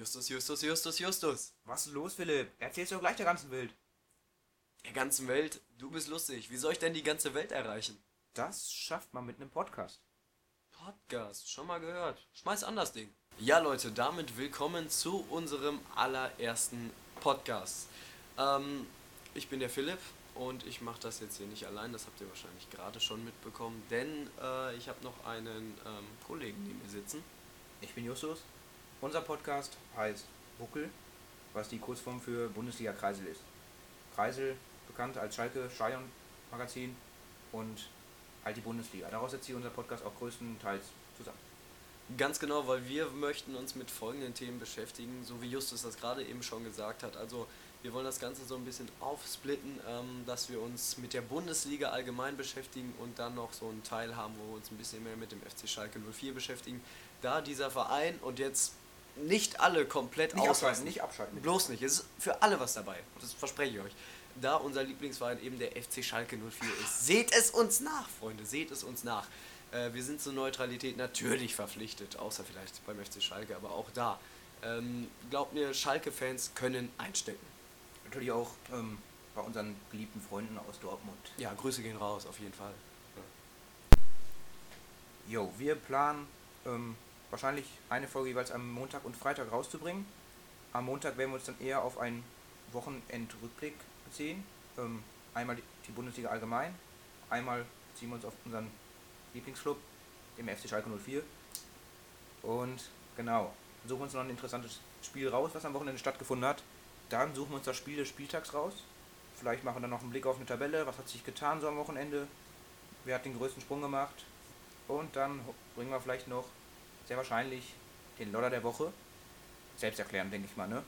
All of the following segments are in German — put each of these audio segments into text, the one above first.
Justus, Justus, Justus, Justus. Was ist los, Philipp? Erzähl's doch gleich der ganzen Welt. Der ganzen Welt, du bist lustig. Wie soll ich denn die ganze Welt erreichen? Das schafft man mit einem Podcast. Podcast, schon mal gehört. Schmeiß an das Ding. Ja, Leute, damit willkommen zu unserem allerersten Podcast. Ähm, ich bin der Philipp und ich mache das jetzt hier nicht allein, das habt ihr wahrscheinlich gerade schon mitbekommen, denn äh, ich habe noch einen ähm, Kollegen neben mir sitzen. Ich bin Justus. Unser Podcast heißt Buckel, was die Kurzform für Bundesliga Kreisel ist. Kreisel, bekannt als Schalke Stadion Magazin und halt die Bundesliga. Daraus setzt sich unser Podcast auch größtenteils zusammen. Ganz genau, weil wir möchten uns mit folgenden Themen beschäftigen, so wie Justus das gerade eben schon gesagt hat. Also wir wollen das Ganze so ein bisschen aufsplitten, ähm, dass wir uns mit der Bundesliga allgemein beschäftigen und dann noch so einen Teil haben, wo wir uns ein bisschen mehr mit dem FC Schalke 04 beschäftigen. Da dieser Verein und jetzt nicht alle komplett Nicht auslassen. abschalten, nicht abschalten. Bloß nicht. Es ist für alle was dabei. Das verspreche ich euch. Da unser Lieblingsverein eben der FC Schalke 04 ist. Seht es uns nach, Freunde. Seht es uns nach. Äh, wir sind zur Neutralität natürlich verpflichtet. Außer vielleicht beim FC Schalke, aber auch da. Ähm, glaubt mir, Schalke-Fans können einstecken. Natürlich auch ähm, bei unseren geliebten Freunden aus Dortmund. Ja, Grüße gehen raus, auf jeden Fall. Jo, wir planen ähm, wahrscheinlich eine Folge jeweils am Montag und Freitag rauszubringen. Am Montag werden wir uns dann eher auf einen Wochenendrückblick beziehen. Ähm, einmal die- Bundesliga allgemein, einmal beziehen wir uns auf unseren Lieblingsclub, dem FC Schalke 04. Und genau, suchen uns noch ein interessantes Spiel raus, was am Wochenende stattgefunden hat. Dann suchen wir uns das Spiel des Spieltags raus. Vielleicht machen wir dann noch einen Blick auf eine Tabelle, was hat sich getan so am Wochenende, wer hat den größten Sprung gemacht. Und dann bringen wir vielleicht noch sehr wahrscheinlich den Lodder der Woche. Selbst erklären, denke ich mal, ne?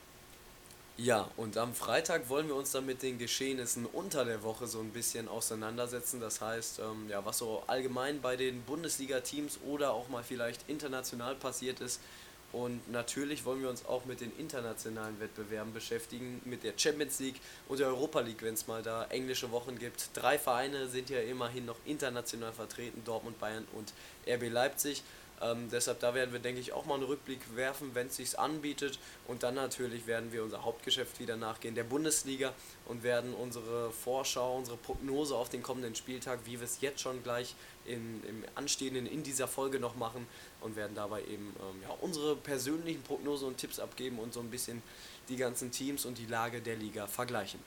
Ja, und am Freitag wollen wir uns dann mit den Geschehnissen unter der Woche so ein bisschen auseinandersetzen. Das heißt, ähm, ja, was so allgemein bei den Bundesliga-Teams oder auch mal vielleicht international passiert ist. Und natürlich wollen wir uns auch mit den internationalen Wettbewerben beschäftigen, mit der Champions League und der Europa League, wenn es mal da englische Wochen gibt. Drei Vereine sind ja immerhin noch international vertreten, Dortmund, Bayern und RB Leipzig. Ähm, deshalb da werden wir, denke ich, auch mal einen Rückblick werfen, wenn es sich anbietet. Und dann natürlich werden wir unser Hauptgeschäft wieder nachgehen, der Bundesliga, und werden unsere Vorschau, unsere Prognose auf den kommenden Spieltag, wie wir es jetzt schon gleich in, im Anstehenden in dieser Folge noch machen, und werden dabei eben ähm, ja, unsere persönlichen Prognosen und Tipps abgeben und so ein bisschen die ganzen Teams und die Lage der Liga vergleichen.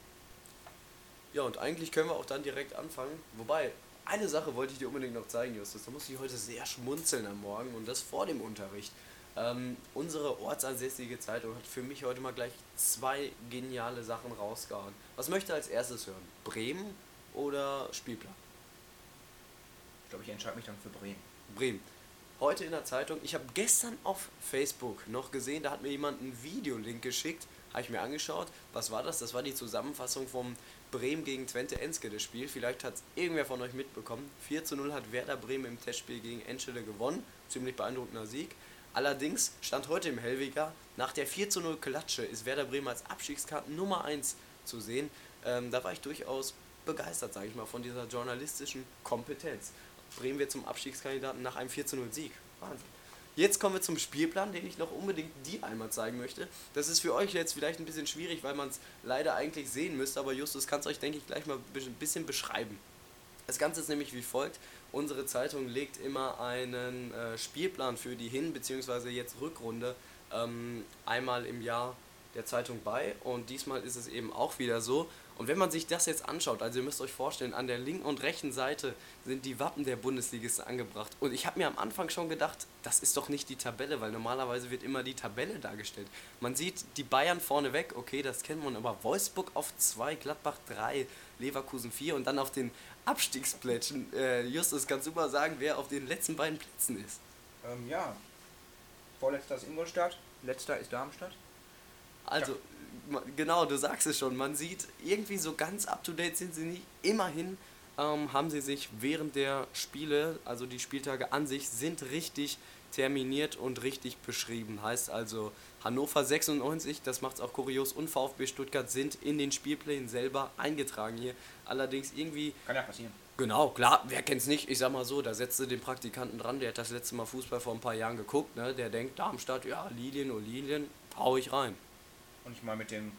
Ja, und eigentlich können wir auch dann direkt anfangen. Wobei, eine Sache wollte ich dir unbedingt noch zeigen, Justus. Da musste ich heute sehr schmunzeln am Morgen und das vor dem Unterricht. Ähm, unsere ortsansässige Zeitung hat für mich heute mal gleich zwei geniale Sachen rausgehauen. Was möchte als erstes hören? Bremen oder Spielplan? Ich glaube, ich entscheide mich dann für Bremen. Bremen. Heute in der Zeitung, ich habe gestern auf Facebook noch gesehen, da hat mir jemand einen Videolink geschickt, habe ich mir angeschaut. Was war das? Das war die Zusammenfassung vom Bremen gegen Twente Enschede Spiel. Vielleicht hat es irgendwer von euch mitbekommen. 4 zu 0 hat Werder Bremen im Testspiel gegen Enschede gewonnen. Ziemlich beeindruckender Sieg. Allerdings stand heute im Hellweger, nach der 4 zu 0 Klatsche ist Werder Bremen als Abstiegskarten Nummer 1 zu sehen. Ähm, da war ich durchaus begeistert, sage ich mal, von dieser journalistischen Kompetenz. Bremen wir zum Abstiegskandidaten nach einem 4 zu 0 Sieg. Wahnsinn. Jetzt kommen wir zum Spielplan, den ich noch unbedingt dir einmal zeigen möchte. Das ist für euch jetzt vielleicht ein bisschen schwierig, weil man es leider eigentlich sehen müsste, aber Justus kann es euch, denke ich, gleich mal ein bisschen beschreiben. Das Ganze ist nämlich wie folgt. Unsere Zeitung legt immer einen äh, Spielplan für die Hin- bzw. jetzt Rückrunde ähm, einmal im Jahr der Zeitung bei und diesmal ist es eben auch wieder so. Und wenn man sich das jetzt anschaut, also ihr müsst euch vorstellen, an der linken und rechten Seite sind die Wappen der Bundesligisten angebracht. Und ich habe mir am Anfang schon gedacht, das ist doch nicht die Tabelle, weil normalerweise wird immer die Tabelle dargestellt. Man sieht die Bayern vorne weg, okay, das kennt man, aber Wolfsburg auf 2, Gladbach 3, Leverkusen 4 und dann auf den Abstiegsplätzen. Äh, Justus, kannst du mal sagen, wer auf den letzten beiden Plätzen ist? Ähm, ja. Vorletzter ist Ingolstadt, letzter ist Darmstadt. Also, genau, du sagst es schon. Man sieht, irgendwie so ganz up to date sind sie nicht. Immerhin ähm, haben sie sich während der Spiele, also die Spieltage an sich, sind richtig terminiert und richtig beschrieben. Heißt also, Hannover 96, das macht es auch kurios, und VfB Stuttgart sind in den Spielplänen selber eingetragen hier. Allerdings irgendwie Kann ja passieren. Genau, klar, wer kennt's nicht? Ich sag mal so, da setzt du den Praktikanten dran, der hat das letzte Mal Fußball vor ein paar Jahren geguckt, ne? Der denkt, Darmstadt, ja, Lilien, oh Lilien, Hau ich rein. Und ich meine, mit dem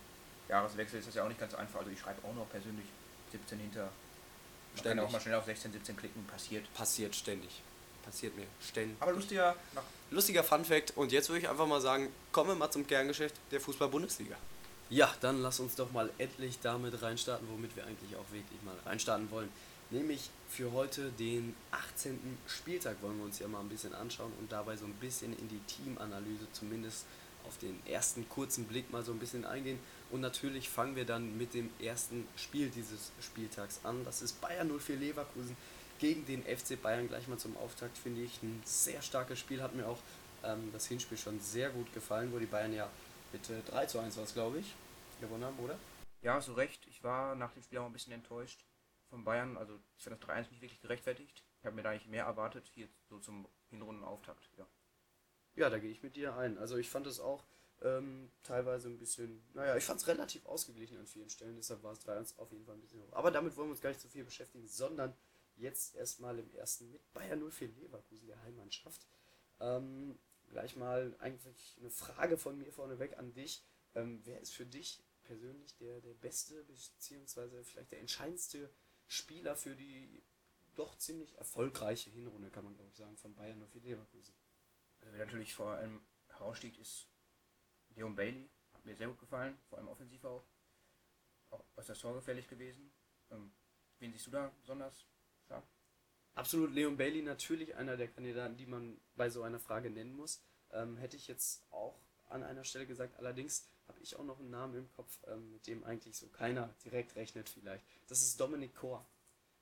Jahreswechsel ist das ja auch nicht ganz einfach. Also ich schreibe auch noch persönlich 17 hinter. Man kann auch mal schnell auf 16, 17 klicken, passiert. Passiert ständig. Passiert mir ständig. Aber lustiger, lustiger Fun Fact. Und jetzt würde ich einfach mal sagen, kommen wir mal zum Kerngeschäft der Fußball-Bundesliga. Ja, dann lass uns doch mal endlich damit reinstarten, womit wir eigentlich auch wirklich mal reinstarten wollen. Nämlich für heute den 18. Spieltag wollen wir uns ja mal ein bisschen anschauen und dabei so ein bisschen in die Teamanalyse zumindest auf den ersten kurzen Blick mal so ein bisschen eingehen. Und natürlich fangen wir dann mit dem ersten Spiel dieses Spieltags an. Das ist Bayern 04 Leverkusen gegen den FC Bayern. Gleich mal zum Auftakt finde ich ein sehr starkes Spiel. Hat mir auch ähm, das Hinspiel schon sehr gut gefallen, wo die Bayern ja mit äh, 3 zu 1 war glaube ich, gewonnen haben, oder? Ja, so recht. Ich war nach dem Spiel auch ein bisschen enttäuscht von Bayern. Also ich finde das 3-1 nicht wirklich gerechtfertigt. Ich habe mir da eigentlich mehr erwartet, hier so zum Hinrundenauftakt. Ja. Ja, da gehe ich mit dir ein. Also ich fand es auch ähm, teilweise ein bisschen, naja, ich fand es relativ ausgeglichen an vielen Stellen, deshalb war es 3-1 auf jeden Fall ein bisschen hoch. Aber damit wollen wir uns gar nicht zu viel beschäftigen, sondern jetzt erstmal im ersten mit Bayern 04 Leverkusen, der Heimmannschaft. Ähm, gleich mal eigentlich eine Frage von mir vorneweg an dich. Ähm, wer ist für dich persönlich der, der beste, beziehungsweise vielleicht der entscheidendste Spieler für die doch ziemlich erfolgreiche Hinrunde, kann man glaube ich sagen, von Bayern auf Leverkusen. Also wer natürlich vor allem heraussticht, ist Leon Bailey. Hat mir sehr gut gefallen, vor allem offensiv auch. Auch äußerst torgefährlich gewesen. Ähm, wen siehst du da besonders stark? Absolut, Leon Bailey natürlich einer der Kandidaten, die man bei so einer Frage nennen muss. Ähm, hätte ich jetzt auch an einer Stelle gesagt. Allerdings habe ich auch noch einen Namen im Kopf, ähm, mit dem eigentlich so keiner direkt rechnet vielleicht. Das ist Dominik Kor.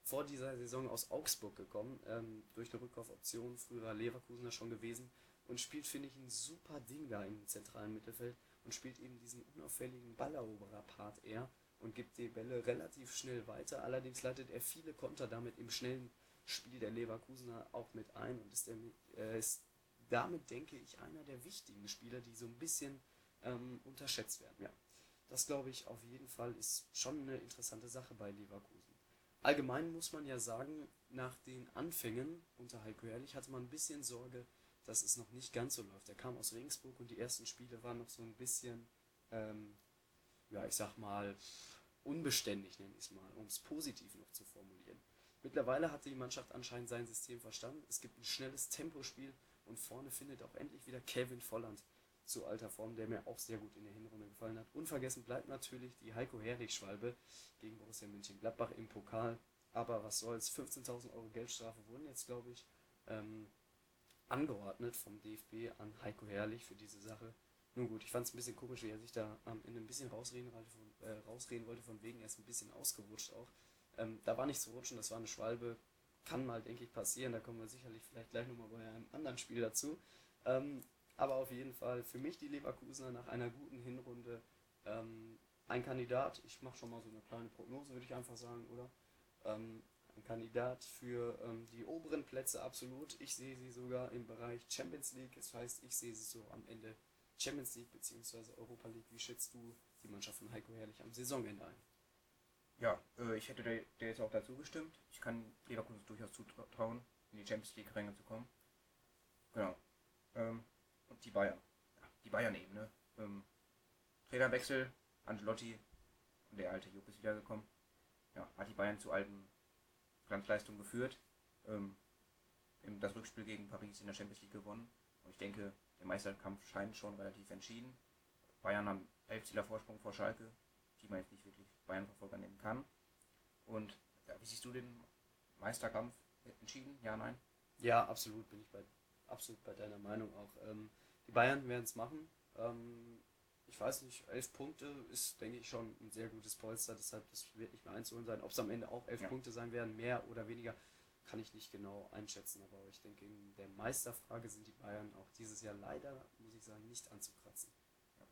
Vor dieser Saison aus Augsburg gekommen, ähm, durch eine Rückkaufoption, früher Leverkusener schon gewesen und spielt, finde ich, ein super Ding da im zentralen Mittelfeld und spielt eben diesen unauffälligen Balleroberer-Part eher und gibt die Bälle relativ schnell weiter. Allerdings leitet er viele Konter damit im schnellen Spiel der Leverkusener auch mit ein und ist, der, äh, ist damit, denke ich, einer der wichtigen Spieler, die so ein bisschen ähm, unterschätzt werden. Ja, das glaube ich auf jeden Fall ist schon eine interessante Sache bei Leverkusen. Allgemein muss man ja sagen, nach den Anfängen unter Heiko Herrlich hatte man ein bisschen Sorge, dass es noch nicht ganz so läuft. Er kam aus Regensburg und die ersten Spiele waren noch so ein bisschen, ähm, ja, ich sag mal, unbeständig, nenne ich es mal, um es positiv noch zu formulieren. Mittlerweile hat die Mannschaft anscheinend sein System verstanden. Es gibt ein schnelles Tempospiel und vorne findet auch endlich wieder Kevin Volland zu alter Form, der mir auch sehr gut in der Hinrunde gefallen hat. Unvergessen bleibt natürlich die Heiko Herrich-Schwalbe gegen Borussia Mönchengladbach im Pokal. Aber was soll's, 15.000 Euro Geldstrafe wurden jetzt, glaube ich, ähm, angeordnet vom DFB an Heiko Herrlich für diese Sache. Nun gut, ich fand es ein bisschen komisch, wie er sich da am Ende ein bisschen rausreden, äh, rausreden wollte, von wegen er ist ein bisschen ausgerutscht auch. Ähm, da war nichts zu rutschen, das war eine Schwalbe, kann mal, denke ich, passieren. Da kommen wir sicherlich vielleicht gleich nochmal bei einem anderen Spiel dazu. Ähm, aber auf jeden Fall für mich die Leverkusener nach einer guten Hinrunde ähm, ein Kandidat. Ich mache schon mal so eine kleine Prognose, würde ich einfach sagen, oder? Ein Kandidat für ähm, die oberen Plätze absolut. Ich sehe sie sogar im Bereich Champions League. Das heißt, ich sehe sie so am Ende Champions League bzw. Europa League. Wie schätzt du die Mannschaft von Heiko Herrlich am Saisonende ein? Ja, äh, ich hätte der, der jetzt auch dazu gestimmt. Ich kann Leverkusen durchaus zutrauen, in die Champions League-Ränge zu kommen. Genau. Ähm, und die Bayern. Ja, die Bayern eben, ne? Ähm, Trainerwechsel, Angelotti und der alte Jupp ist wiedergekommen. Ja, hat die Bayern zu alten Glanzleistungen geführt. Ähm, das Rückspiel gegen Paris in der Champions League gewonnen. Und ich denke, der Meisterkampf scheint schon relativ entschieden. Bayern haben 11 Zieler Vorsprung vor Schalke, die man jetzt nicht wirklich Bayern-Verfolger nehmen kann. Und ja, wie siehst du den Meisterkampf entschieden? Ja, nein? Ja, absolut bin ich bei, absolut bei deiner Meinung auch. Ähm, die Bayern werden es machen. Ähm, ich weiß nicht, elf Punkte ist, denke ich, schon ein sehr gutes Polster, deshalb das wird nicht mehr einzuholen sein. Ob es am Ende auch elf ja. Punkte sein werden, mehr oder weniger, kann ich nicht genau einschätzen. Aber ich denke, in der Meisterfrage sind die Bayern auch dieses Jahr leider, muss ich sagen, nicht anzukratzen. Ja.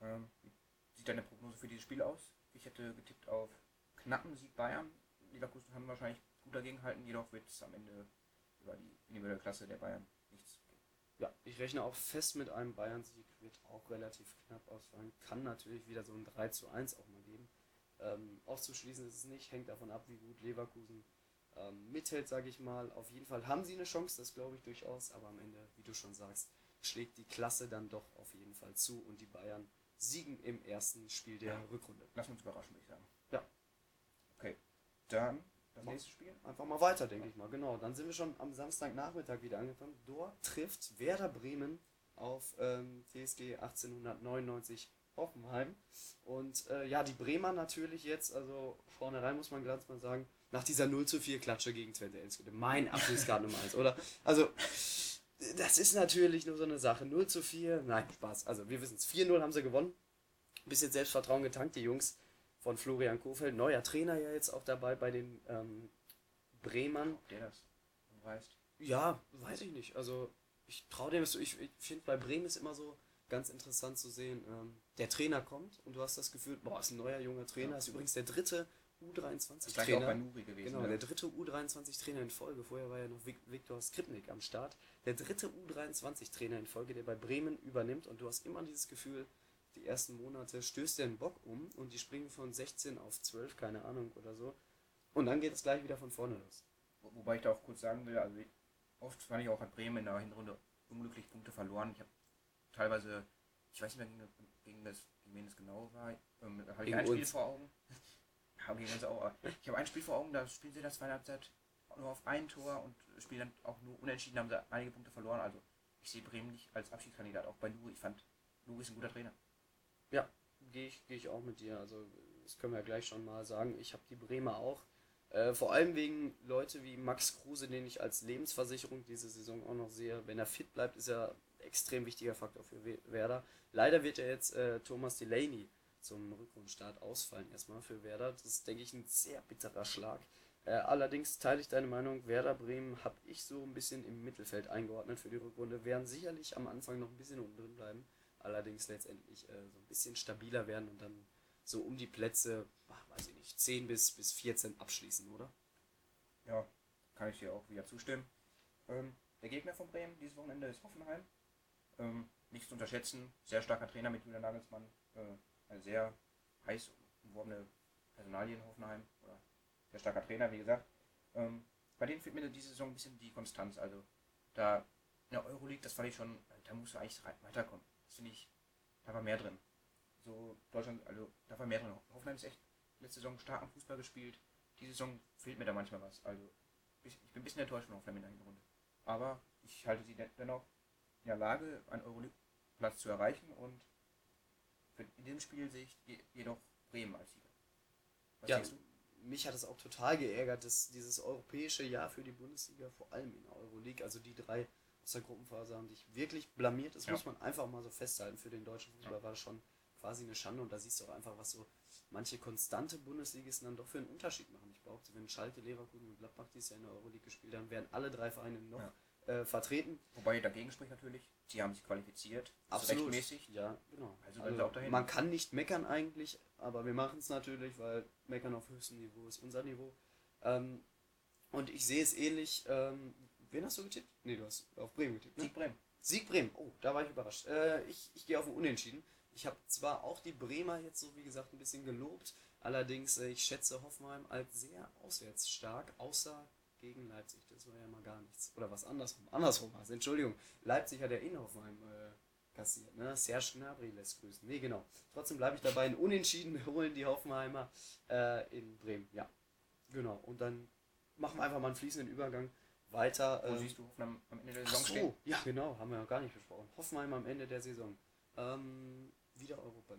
Ähm, wie sieht deine Prognose für dieses Spiel aus? Ich hätte getippt auf knappen Sieg Bayern. Leverkusen kann wahrscheinlich gut dagegen halten, jedoch wird es am Ende über die individuelle Klasse der Bayern. Ja, ich rechne auch fest mit einem Bayern-Sieg, wird auch relativ knapp ausfallen. Kann natürlich wieder so ein 3 zu 1 auch mal geben. Ähm, auszuschließen ist es nicht, hängt davon ab, wie gut Leverkusen ähm, mithält, sage ich mal. Auf jeden Fall haben sie eine Chance, das glaube ich durchaus, aber am Ende, wie du schon sagst, schlägt die Klasse dann doch auf jeden Fall zu und die Bayern siegen im ersten Spiel der Ja. Rückrunde. Lass uns überraschen, würde ich sagen. Ja. Okay. Dann das nächste Spiel. Einfach mal weiter, denke ich mal. Genau, dann sind wir schon am Samstagnachmittag wieder angekommen. Dort trifft Werder Bremen auf ähm, TSG 1899 Hoffenheim. Und äh, ja, die Bremer natürlich jetzt, also vornherein muss man ganz mal sagen, nach dieser 0 zu 4 Klatsche gegen Twente Enschede, mein Abschlussgrad Nummer 1, oder? Also, das ist natürlich nur so eine Sache. 0 zu 4, nein, Spaß. Also, wir wissen es. 4-0 haben sie gewonnen. Bisschen Selbstvertrauen getankt, die Jungs von Florian Kofeld. Neuer Trainer ja jetzt auch dabei bei den ähm, Bremern. Ob der das weißt. Ja, weiß ich nicht. Also ich traue dem so. Ich, ich finde bei Bremen ist immer so ganz interessant zu sehen. Ähm, der Trainer kommt und du hast das Gefühl, boah, ist ein neuer junger Trainer. Ja. Ist übrigens der dritte Das ist gleich auch bei U23-Trainer. Nuri gewesen. Genau, ne? der dritte U23-Trainer in Folge. Vorher war ja noch Vik- Viktor Skripnik am Start. Der dritte U23-Trainer in Folge, der bei Bremen übernimmt. Und du hast immer dieses Gefühl, die ersten Monate stößt der einen Bock um und die springen von 16 auf 12, keine Ahnung oder so. Und dann geht es gleich wieder von vorne los. Wo- Wobei ich da auch kurz sagen will, also ich- oft fand ich auch hat Bremen in der Hinrunde unglücklich Punkte verloren. Ich habe teilweise, ich weiß nicht mehr gegen, gegen, das, gegen wen es genau war, ähm, habe ich Gegen ein Spiel uns. vor Augen. Auch. aber Ich habe ein Spiel vor Augen, da spielen sie das zweite Halbzeit nur auf ein Tor und spielen dann auch nur unentschieden, haben sie einige Punkte verloren. Also ich sehe Bremen nicht als Abschiedskandidat, auch bei Nuri. Ich fand, Nuri ist ein guter Trainer. Ja, gehe ich, geh ich auch mit dir. Also, das können wir ja gleich schon mal sagen. Ich habe die Bremer auch. Äh, vor allem wegen Leute wie Max Kruse, den ich als Lebensversicherung diese Saison auch noch sehe. Wenn er fit bleibt, ist er ein extrem wichtiger Faktor für We- Werder. Leider wird ja jetzt äh, Thomas Delaney zum Rückrundstart ausfallen erstmal für Werder. Das ist, denke ich, ein sehr bitterer Schlag. Äh, allerdings teile ich deine Meinung, Werder Bremen habe ich so ein bisschen im Mittelfeld eingeordnet für die Rückrunde. Werden sicherlich am Anfang noch ein bisschen unten drin bleiben allerdings letztendlich äh, so ein bisschen stabiler werden und dann so um die Plätze, ach, weiß ich nicht, 10 bis, bis 14 abschließen, oder? Ja, kann ich dir auch wieder zustimmen. Ähm, der Gegner von Bremen dieses Wochenende ist Hoffenheim. Ähm, nicht zu unterschätzen, sehr starker Trainer mit Julian Nagelsmann. Äh, eine sehr heiß umworbene Personalie in Hoffenheim. Oder sehr starker Trainer, wie gesagt. Ähm, bei denen fehlt mir diese Saison ein bisschen die Konstanz. Also da in der Euroleague, das fand ich schon, da musst du eigentlich weiterkommen. Finde ich, da war mehr drin. So Deutschland, also da war mehr drin. Hoffenheim ist echt letzte Saison starken Fußball gespielt. Die Saison fehlt mir da manchmal was. Also ich bin ein bisschen enttäuscht von Hoffenheim in der Hinrunde. Aber ich halte sie de- dennoch in der Lage, einen Euroleague-Platz zu erreichen und in diesem Spiel sehe ich je- jedoch Bremen als Sieger. Was Ja, mich hat es auch total geärgert, dass dieses europäische Jahr für die Bundesliga, vor allem in der Euroleague, also die drei aus der Gruppenphase haben sich wirklich blamiert. Das Ja. muss man einfach mal so festhalten. Für den deutschen Fußball Ja. war das schon quasi eine Schande und da siehst du auch einfach, was so manche konstante Bundesligisten dann doch für einen Unterschied machen. Ich behaupte, wenn Schalke, Leverkusen und Gladbach dies Jahr in der Euroleague gespielt haben, wären alle drei Vereine noch äh, vertreten. Wobei dagegen spricht natürlich, sie haben sich qualifiziert, rechtmäßig. Ja, genau. Also dahin. man kann nicht meckern eigentlich, aber wir machen es natürlich, weil meckern auf höchstem Niveau ist unser Niveau. Ähm, und ich sehe es ähnlich. Ähm, wen hast du getippt? Nee, du hast auf Bremen getippt. Ne? Sieg Bremen. Sieg Bremen. Oh, da war ich überrascht. Äh, ich, ich gehe auf ein Unentschieden. Ich habe zwar auch die Bremer jetzt so wie gesagt ein bisschen gelobt, allerdings äh, ich schätze Hoffenheim als sehr auswärtsstark, außer gegen Leipzig. Das war ja mal gar nichts. Oder was andersrum. Andersrum was. Entschuldigung. Leipzig hat ja in Hoffenheim äh, kassiert. Ne? Serge Gnabry lässt grüßen. Nee, genau. Trotzdem bleibe ich dabei. Ein Unentschieden holen die Hoffenheimer äh, in Bremen. Ja, genau. Und dann machen wir einfach mal einen fließenden Übergang weiter. Wo ähm, siehst du Hoffenheim am Ende der Saison so, stehen? ja genau, haben wir noch gar nicht besprochen. Hoffenheim am Ende der Saison. Ähm, wieder Europa.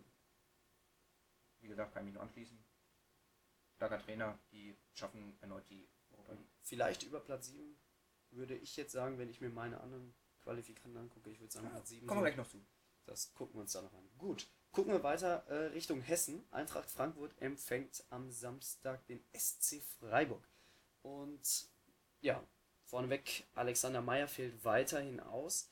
Wie gesagt, kann ich mich nur anschließen. Starker Trainer, die schaffen erneut die Europa League. Vielleicht über Platz 7 würde ich jetzt sagen, wenn ich mir meine anderen Qualifikanten angucke. Ich würde sagen Platz 7. Kommen wir gleich noch zu. Das gucken wir uns da noch an. Gut, gucken wir weiter äh, Richtung Hessen. Eintracht Frankfurt empfängt am Samstag den SC Freiburg. Und ja, vorneweg, Alexander Meyer fällt weiterhin aus.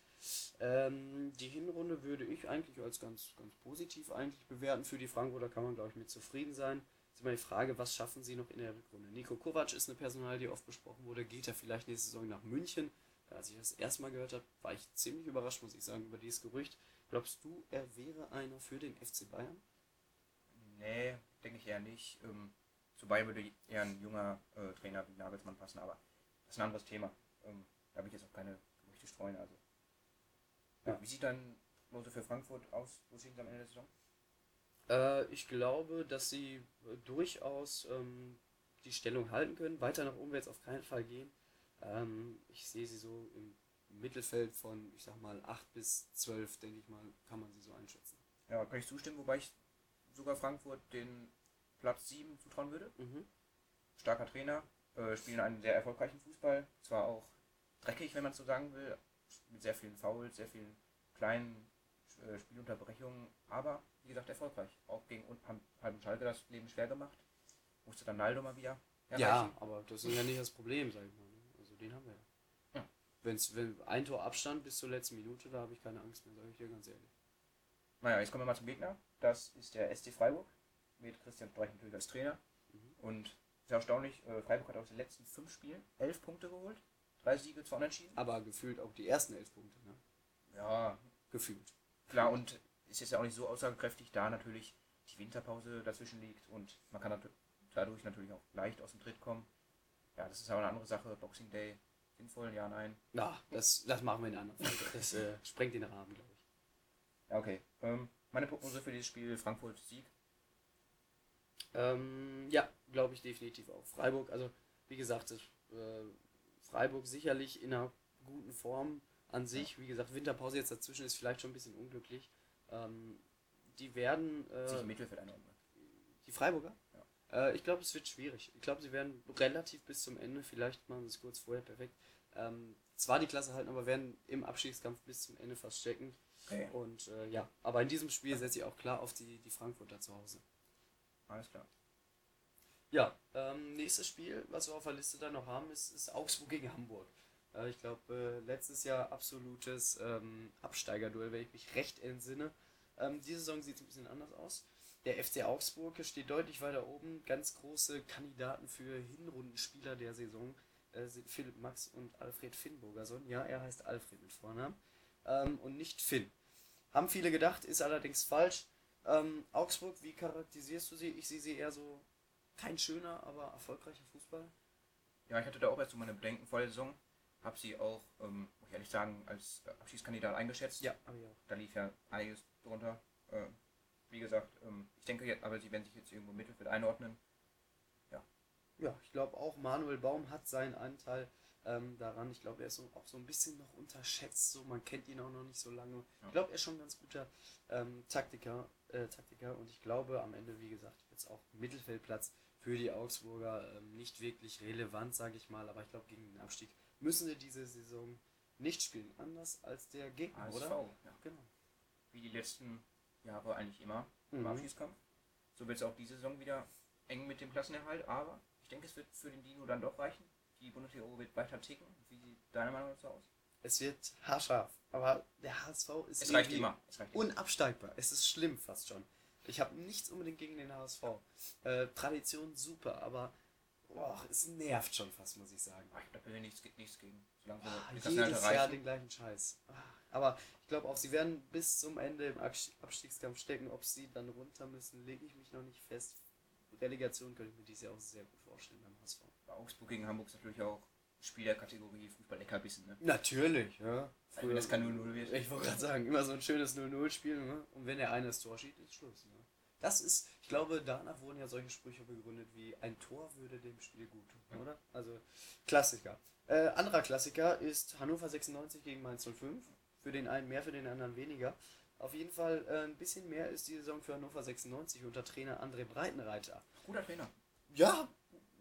Ähm, die Hinrunde würde ich eigentlich als ganz, ganz positiv eigentlich bewerten. Für die Frankfurter kann man, glaube ich, mit zufrieden sein. Ist immer die Frage, was schaffen sie noch in der Rückrunde? Nico Kovac ist eine Personal, die oft besprochen wurde. Geht er vielleicht nächste Saison nach München? Als ich das erste Mal gehört habe, war ich ziemlich überrascht, muss ich sagen, über dieses Gerücht. Glaubst du, er wäre einer für den FC Bayern? Nee, denke ich eher nicht. Ähm, zu Bayern würde eher ein junger äh, Trainer wie Nagelsmann passen, aber ist ein anderes Thema. Ähm, da will ich jetzt auch keine Gerüchte streuen. Also Ja, wie sieht dann Note für Frankfurt aus? Wo stehen sie am Ende der Saison? Äh, ich glaube, dass sie äh, durchaus ähm, die Stellung halten können. Weiter nach oben wird es auf keinen Fall gehen. Ähm, ich sehe sie so im Mittelfeld von, ich sag mal, 8 bis 12, denke ich mal, kann man sie so einschätzen. Ja, kann ich zustimmen, wobei ich sogar Frankfurt den Platz 7 zutrauen würde. Mhm. Starker Trainer, äh, spielen einen sehr erfolgreichen Fußball, zwar auch dreckig, wenn man so sagen will, mit sehr vielen Fouls, sehr vielen kleinen äh, Spielunterbrechungen, aber wie gesagt erfolgreich. Auch gegen Halben Schalke das Leben schwer gemacht. Musste dann Naldo mal wieder erreichen. Ja, aber das ist ja nicht das Problem, sag ich mal. Ne? Also den haben wir ja. ja. Wenn's, wenn ein Tor Abstand bis zur letzten Minute, da habe ich keine Angst mehr, sage ich dir ganz ehrlich. Naja, jetzt kommen wir mal zum Gegner. Das ist der SC Freiburg mit Christian Streich natürlich als Trainer. Mhm. Und sehr erstaunlich, äh, Freiburg hat aus den letzten fünf Spielen elf Punkte geholt. Drei Siege, zwei Unentschieden. Aber gefühlt auch die ersten elf Punkte, ne? Ja. Gefühlt. Klar, und ist jetzt ja auch nicht so aussagekräftig, da natürlich die Winterpause dazwischen liegt und man kann dadurch natürlich auch leicht aus dem Tritt kommen. Ja, das ist aber eine andere Sache. Boxing Day, sinnvoll, ja, nein. Na, das, das machen wir in einer Folge. Das äh, sprengt den Rahmen, glaube ich. Ja, okay. Ähm, meine Prognose für dieses Spiel, Frankfurt Sieg. Ähm, ja, glaube ich definitiv auch. Freiburg, also wie gesagt, das, äh, Freiburg sicherlich in einer guten Form an sich. Wie gesagt, Winterpause jetzt dazwischen ist vielleicht schon ein bisschen unglücklich. Ähm, die werden. Äh, Sich im Mittelfeld einordnen. Die Freiburger? Ja. Äh, ich glaube, es wird schwierig. Ich glaube, sie werden relativ bis zum Ende, vielleicht machen sie es kurz vorher perfekt. Ähm, zwar die Klasse halten, aber werden im Abstiegskampf bis zum Ende fast stecken. Okay. Und äh, ja, aber in diesem Spiel setze ich auch klar auf die, die Frankfurter zu Hause. Alles klar. Ja, ähm, nächstes Spiel, was wir auf der Liste dann noch haben, ist, ist Augsburg gegen Hamburg. Äh, ich glaube, äh, letztes Jahr absolutes ähm, Absteigerduell, wenn ich mich recht entsinne. Ähm, diese Saison sieht es ein bisschen anders aus. Der FC Augsburg steht deutlich weiter oben. Ganz große Kandidaten für Hinrundenspieler der Saison äh, sind Philipp Max und Alfred Finnburgerson. Ja, er heißt Alfred mit Vornamen ähm, und nicht Finn. Haben viele gedacht, ist allerdings falsch. Ähm, Augsburg, wie charakterisierst du sie? Ich sehe sie eher so kein schöner, aber erfolgreicher Fußball. Ja, ich hatte da auch erst so meine Bedenken vor der Saison. Habe sie auch, ähm, muss ich ehrlich sagen, als Abschiedskandidat eingeschätzt. Ja, habe ich auch. Da lief ja einiges drunter. Äh, wie gesagt, ähm, ich denke, jetzt, aber sie werden sich jetzt irgendwo im Mittelfeld einordnen. Ja. Ja, ich glaube auch, Manuel Baum hat seinen Anteil ähm, daran. Ich glaube, er ist auch so ein bisschen noch unterschätzt. So, man kennt ihn auch noch nicht so lange. Ja. Ich glaube, er ist schon ein ganz guter ähm, Taktiker, äh, Taktiker und ich glaube, am Ende, wie gesagt, jetzt auch Mittelfeldplatz für die Augsburger ähm, nicht wirklich relevant, sage ich mal. Aber ich glaube, gegen den Abstieg müssen sie diese Saison nicht spielen. Anders als der Gegner, ASV, oder? Ja. Genau. Wie die letzten Jahre eigentlich immer im mhm. Abschiedskampf. So wird es auch diese Saison wieder eng mit dem Klassenerhalt, aber ich denke, es wird für den Dino dann doch reichen die Bundesliga wird weiter ticken? Wie sieht deine Meinung dazu aus? Es wird haarscharf, aber der HSV ist es reicht immer. Es reicht unabsteigbar. Es ist schlimm fast schon. Ich habe nichts unbedingt gegen den HSV. Äh, Tradition super, aber boah, es nervt schon fast, muss ich sagen. Ach, da will ich nichts, nichts gegen. Solange ah, jedes Jahr den gleichen Scheiß. Ah, aber ich glaube auch, sie werden bis zum Ende im Abstiegskampf stecken. Ob sie dann runter müssen, lege ich mich noch nicht fest. Relegation könnte ich mir dieses Jahr auch sehr gut vorstellen beim HSV. Bei Augsburg gegen Hamburg ist natürlich auch Spiel der Kategorie Fußball Leckerbissen, ne? Natürlich, ja. Früher, wenn es kein 0-0 wird. Ich wollte gerade sagen, immer so ein schönes 0-0-Spiel, ne? Und wenn der eine das Tor schießt, ist Schluss, ne? Das ist, ich glaube, danach wurden ja solche Sprüche begründet wie ein Tor würde dem Spiel gut tun, oder? Also Klassiker. Äh, anderer Klassiker ist Hannover 96 gegen Mainz 05. Für den einen mehr, für den anderen weniger. Auf jeden Fall äh, ein bisschen mehr ist die Saison für Hannover 96 unter Trainer André Breitenreiter. Guter Trainer. Ja,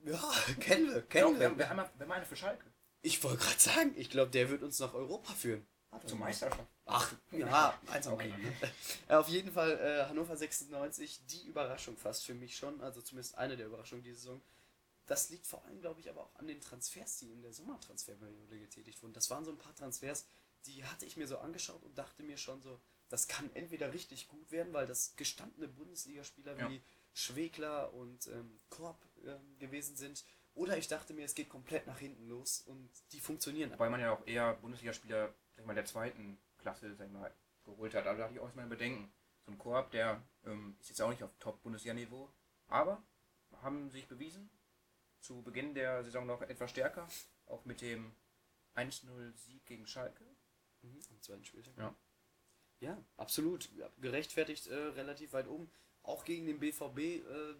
ja, kennen wir, kennen wir. Wir, wir, haben, wir haben eine für Schalke. Ich wollte gerade sagen, ich glaube, der wird uns nach Europa führen. Zum Meisterschaft. Ach, ja, eins okay. Ne? auf jeden Fall äh, Hannover 96, die Überraschung fast für mich schon, also zumindest eine der Überraschungen diese Saison. Das liegt vor allem, glaube ich, aber auch an den Transfers, die in der Sommertransferperiode getätigt wurden. Das waren so ein paar Transfers, die hatte ich mir so angeschaut und dachte mir schon so, das kann entweder richtig gut werden, weil das gestandene Bundesligaspieler ja. wie Schwegler und ähm, Korb gewesen sind. Oder ich dachte mir, es geht komplett nach hinten los und die funktionieren. Weil man ja auch eher Bundesligaspieler sag ich mal, der zweiten Klasse sag ich mal, geholt hat. Also da hatte ich auch erstmal Bedenken. So ein Korb, der ähm, ist jetzt auch nicht auf Top-Bundesliga-Niveau, aber haben sich bewiesen. Zu Beginn der Saison noch etwas stärker, auch mit dem 1-0-Sieg gegen Schalke. Mhm, am zweiten Spieltag. Ja. Ja, absolut. Gerechtfertigt äh, relativ weit oben. Auch gegen den BVB, äh,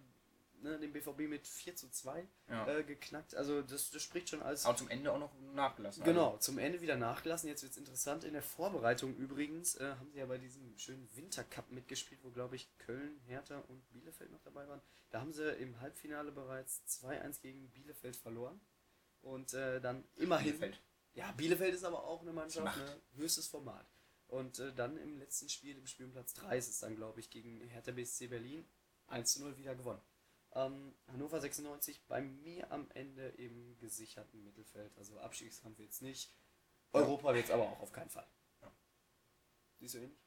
ne, den BVB mit 4 zu 2 Ja. äh, geknackt. Also das, das spricht schon als. Aber zum Ende auch noch nachgelassen. Genau, zum Ende wieder nachgelassen. Jetzt wird es interessant. In der Vorbereitung übrigens äh, haben sie ja bei diesem schönen Wintercup mitgespielt, wo glaube ich Köln, Hertha und Bielefeld noch dabei waren. Da haben sie im Halbfinale bereits 2-1 gegen Bielefeld verloren. Und äh, dann immerhin. Bielefeld. Ja, Bielefeld ist aber auch eine Mannschaft, ne? höchstes Format. Und äh, dann im letzten Spiel, im Spiel um Platz 3 ist es dann, glaube ich, gegen Hertha BSC Berlin 1-0 wieder gewonnen. Ähm, Hannover 96 bei mir am Ende im gesicherten Mittelfeld. Also Abstiegskampf jetzt nicht. Europa wird es aber auch auf keinen Fall. Ja. Siehst du ähnlich?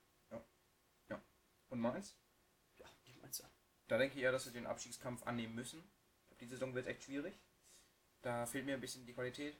Und Mainz? Ja, ich mein's ja. Da denke ich eher, dass wir den Abstiegskampf annehmen müssen. Die Saison wird echt schwierig. Da fehlt mir ein bisschen die Qualität.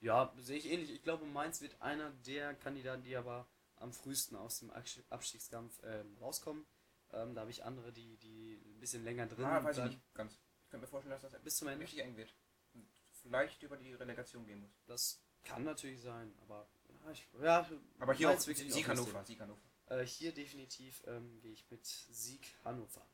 Ja, sehe ich ähnlich. Ich glaube, Mainz wird einer der Kandidaten, die aber am frühesten aus dem Abstiegskampf ähm, rauskommen. Ähm, da habe ich andere, die, die ein bisschen länger drin Ah, weiß ich nicht ganz. Ich könnte mir vorstellen, dass das Bis zum Ende. richtig eng wird. Und vielleicht über die Relegation gehen muss. Das kann natürlich sein, aber ja, ich, ja Aber hier auch wirklich Sieg. Hannover, Sieg Hannover. Äh, hier definitiv ähm, gehe ich mit Sieg Hannover.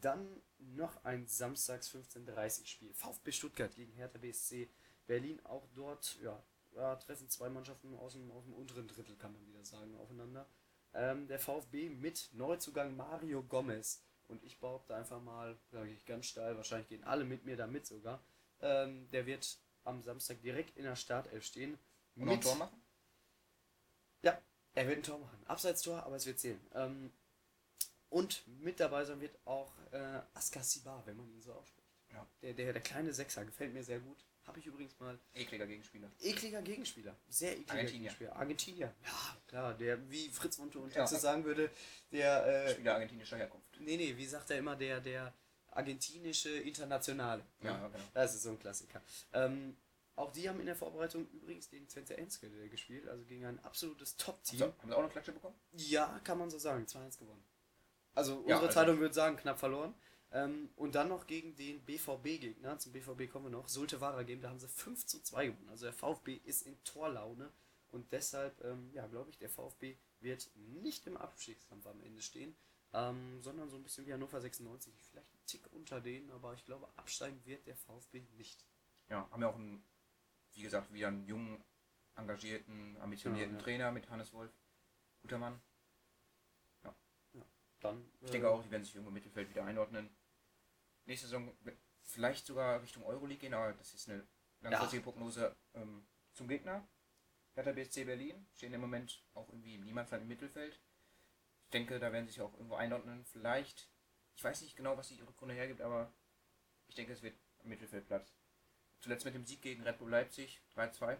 Dann noch ein Samstags 15.30 Spiel. VfB Stuttgart gegen Hertha BSC Berlin. Auch dort ja, ja, treffen zwei Mannschaften aus dem, aus dem unteren Drittel, kann man wieder sagen, aufeinander. Ähm, der VfB mit Neuzugang Mario Gomez. Und ich behaupte einfach mal, sage ich ganz steil, wahrscheinlich gehen alle mit mir damit sogar. Ähm, der wird am Samstag direkt in der Startelf stehen. Und noch ein Tor machen? Ja, er wird ein Tor machen. Abseitstor, aber es wird zählen. Ähm, und mit dabei sein wird auch äh, Askar Sibar, wenn man ihn so ausspricht. Ja. Der, der, der kleine Sechser gefällt mir sehr gut. Habe ich übrigens mal. Ekliger Gegenspieler. Ekliger Gegenspieler. Sehr ekliger Argentinier. Gegenspieler. Argentinier. Ja, klar. Der, wie Fritz von und Ja. Sagen würde, der. Äh, Spieler argentinischer Herkunft. nee, nee, wie sagt er immer, der, der argentinische Internationale. Ja, genau. Das ist so ein Klassiker. Ähm, auch die haben in der Vorbereitung übrigens gegen Twente Enschede gespielt, also gegen ein absolutes Top-Team. So, haben sie auch eine Klatsche bekommen? Ja, kann man so sagen. 2-1 gewonnen. Also Ja, unsere also- Zeitung würde sagen, knapp verloren. Ähm, und dann noch gegen den BVB-Gegner, zum BVB kommen wir noch, Sulte Wara Game, da haben sie 5 zu 2 gewonnen. Also der VfB ist in Torlaune und deshalb, ähm, ja, glaube ich, der VfB wird nicht im Abstiegskampf am Ende stehen, ähm, sondern so ein bisschen wie Hannover 96, vielleicht ein Tick unter denen, aber ich glaube, absteigen wird der VfB nicht. Ja, haben ja auch einen, wie gesagt, wieder einen jungen, engagierten, ambitionierten Genau, ja. Trainer mit Hannes Wolf. Guter Mann. Dann, Ich äh, denke auch, die werden sich irgendwo im Mittelfeld wieder einordnen. Nächste Saison vielleicht sogar Richtung Euroleague gehen, aber das ist eine langfristige Prognose ähm, zum Gegner. Hertha BSC Berlin stehen im Moment auch irgendwie im Niemandsland im Mittelfeld. Ich denke, da werden sie sich auch irgendwo einordnen. Vielleicht, ich weiß nicht genau, was die Rückrunde hergibt, aber ich denke, es wird am Mittelfeldplatz. Zuletzt mit dem Sieg gegen Red Bull Leipzig 3-2.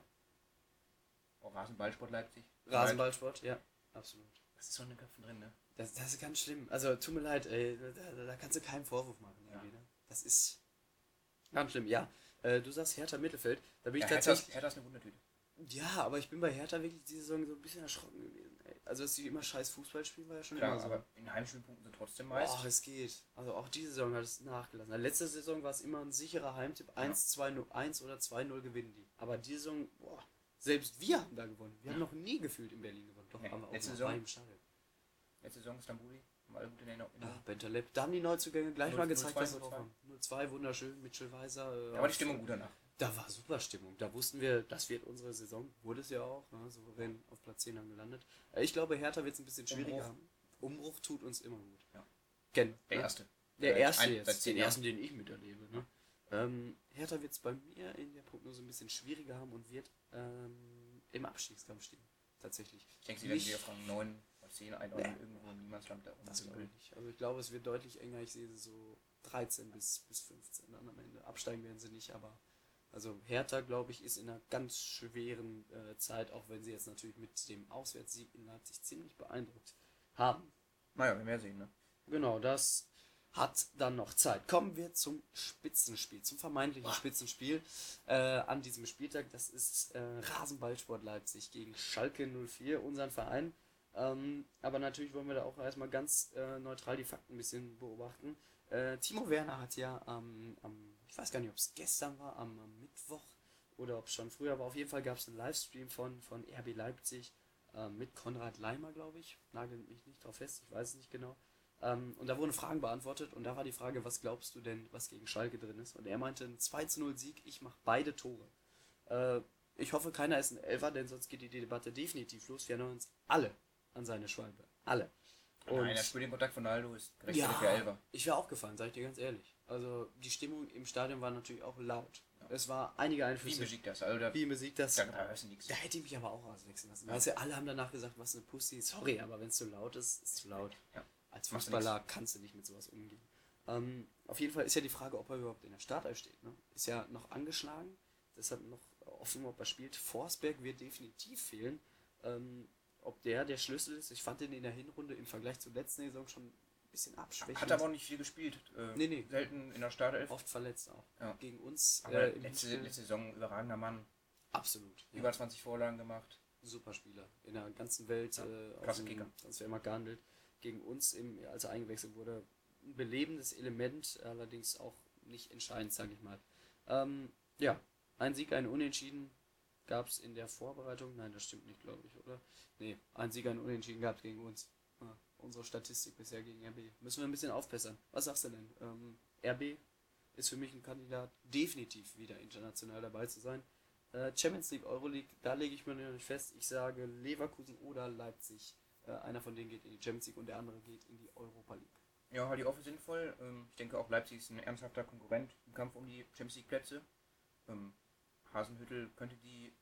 Auch Rasenballsport Leipzig. Rasenballsport, ja, absolut. Das ist schon in den Köpfen drin, ne? Das, das ist ganz schlimm. Also tut mir leid, ey, da, da- kannst du keinen Vorwurf machen. Ja. ne? Das ist ganz schlimm. Ja, äh, du sagst Hertha Mittelfeld. Da bin Ja, ich Hertha, tatsächlich. Hertha ist eine Wundertüte. Ja, aber ich bin bei Hertha wirklich diese Saison so ein bisschen erschrocken gewesen. Ey. Also, dass sie immer scheiß Fußball spielen, war ja schon Klar, immer so. aber in Heimspielpunkten sind trotzdem meist. Boah, es geht. Also auch diese Saison hat es nachgelassen. Also letzte Saison war es immer ein sicherer Heimtipp. 1, 2, 0, 1 oder 2-0 gewinnen die. Aber diese Saison, boah, selbst wir haben da gewonnen. Wir haben noch nie gefühlt in Berlin gewonnen. Doch, Nee, haben wir auch letzte Saison- im Stadion. Letzte Saison Stambuli, alle gut in Erinnerung. Ja, Bentaleb. Da haben die Neuzugänge gleich 0- mal gezeigt, 0-2, was sie drauf haben. 0-2, wunderschön, Mitchell Weiser. Äh, Da war die Stimmung gut danach. Da war super Stimmung. Da wussten wir, das wird unsere Saison. Wurde es ja auch. Ne? Souverän auf Platz 10 dann gelandet. Äh, Ich glaube, Hertha wird es ein bisschen schwieriger Umbruch. haben. Umbruch tut uns immer gut. Ja. Ken, Der ne? erste. Der Seit erste ein- jetzt. den Jahren. ersten, den ich miterlebe. Ne? Ähm, Hertha wird es bei mir in der Prognose ein bisschen schwieriger haben und wird ähm, im Abstiegskampf stehen. Tatsächlich. Ich denke, sie werden wieder von 9 oder 10 einordnen, Nee. irgendwo im Niemandsland da Das unten. glaube ich nicht. Also ich glaube, es wird deutlich enger. Ich sehe sie so 13 bis, bis 15 dann am Ende. Absteigen werden sie nicht, aber also Hertha, glaube ich, ist in einer ganz schweren äh, Zeit, auch wenn sie jetzt natürlich mit dem Auswärtssieg in Leipzig ziemlich beeindruckt haben. Naja, wir werden sehen, ne? Genau, das hat dann noch Zeit. Kommen wir zum Spitzenspiel, zum vermeintlichen Spitzenspiel äh, an diesem Spieltag. Das ist äh, Rasenballsport Leipzig gegen Schalke 04, unseren Verein. Ähm, aber natürlich wollen wir da auch erstmal ganz äh, neutral die Fakten ein bisschen beobachten. Äh, Timo Werner hat ja am, am ich weiß gar nicht, ob es gestern war, am, am Mittwoch oder ob es schon früher war. Auf jeden Fall gab es einen Livestream von, von RB Leipzig ähm, mit Konrad Leimer, glaube ich. Nagelt mich nicht drauf fest, ich weiß es nicht genau. Ähm, und da wurden Fragen beantwortet und da war die Frage, was glaubst du denn, was gegen Schalke drin ist? Und er meinte, ein 2 zu 0 Sieg, ich mache beide Tore. Äh, ich hoffe, keiner ist ein Elfer, denn sonst geht die Debatte definitiv los. Wir erinnern uns alle an seine Schwalbe. Alle. Und Nein, der Spielkontakt von Aldo ist gerechtfertigt ja, Elfer. Ich wäre aufgefallen, sag ich dir ganz ehrlich. Also die Stimmung im Stadion war natürlich auch laut. Ja. Es war einige Einflüsse. Wie besiegt das? Also da, Wie besiegt das? Da, da, da hätte ich mich aber auch auswechseln lassen. Ja. Weißt du, alle haben danach gesagt, was eine Pussy. Sorry, aber wenn es zu laut ist, ist es zu laut. Ja. Als Fußballer kannst du nicht mit sowas umgehen. Ähm, auf jeden Fall ist ja die Frage, ob er überhaupt in der Startelf steht. Ne? Ist ja noch angeschlagen, deshalb noch offen, ob er spielt. Forsberg wird definitiv fehlen. Ähm, ob der der Schlüssel ist, ich fand ihn in der Hinrunde im Vergleich zur letzten Saison schon ein bisschen abschwächend. Hat aber auch nicht viel gespielt. Äh, nee, nee. Selten in der Startelf. Oft verletzt auch. Ja. Gegen uns. Aber äh, letzte, letzte Saison überragender Mann. Absolut. Über ja. 20 Vorlagen gemacht. Super Spieler. In der ganzen Welt ja. äh, Klasse Kicker. Transfermarkt gehandelt. Gegen uns, im, als er eingewechselt wurde, ein belebendes Element, allerdings auch nicht entscheidend, sage ich mal. Ähm, ja, ein Sieg, ein Unentschieden gab es in der Vorbereitung. Nein, das stimmt nicht, glaube ich, oder? Nee, ein Sieg, ein Unentschieden gab es gegen uns. Ja, unsere Statistik bisher gegen RB. Müssen wir ein bisschen aufbessern. Was sagst du denn? Ähm, RB ist für mich ein Kandidat, definitiv wieder international dabei zu sein. Äh, Champions League, Euroleague, da lege ich mir nicht fest. Ich sage Leverkusen oder Leipzig. Äh, einer von denen geht in die Champions League und der andere geht in die Europa League. Ja, halte ich auch für sinnvoll. Ähm, ich denke auch Leipzig ist ein ernsthafter Konkurrent im Kampf um die Champions League Plätze. Ähm, Hasenhüttel könnte die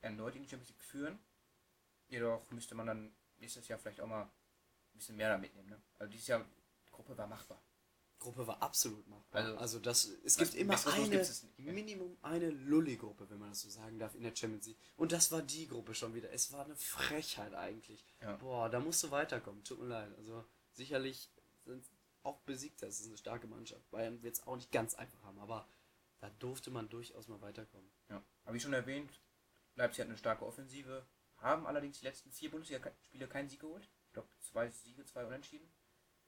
erneut in die Champions League führen. Jedoch müsste man dann nächstes Jahr vielleicht auch mal ein bisschen mehr da mitnehmen. Ne? Also dieses Jahr, die Gruppe war machbar. Gruppe war absolut machbar. Also, also das, es gibt immer eine, Minimum eine Lulli-Gruppe, wenn man das so sagen darf, in der Champions League. Und das war die Gruppe schon wieder. Es war eine Frechheit eigentlich. Ja. Boah, da musst du weiterkommen. Tut mir leid. Also sicherlich sind auch besiegt, das ist eine starke Mannschaft. Bayern wird es auch nicht ganz einfach haben, aber da durfte man durchaus mal weiterkommen. Ja, habe ich schon erwähnt, Leipzig hat eine starke Offensive, haben allerdings die letzten vier Bundesliga-Spiele keinen Sieg geholt. Ich glaube, zwei Siege, zwei Unentschieden.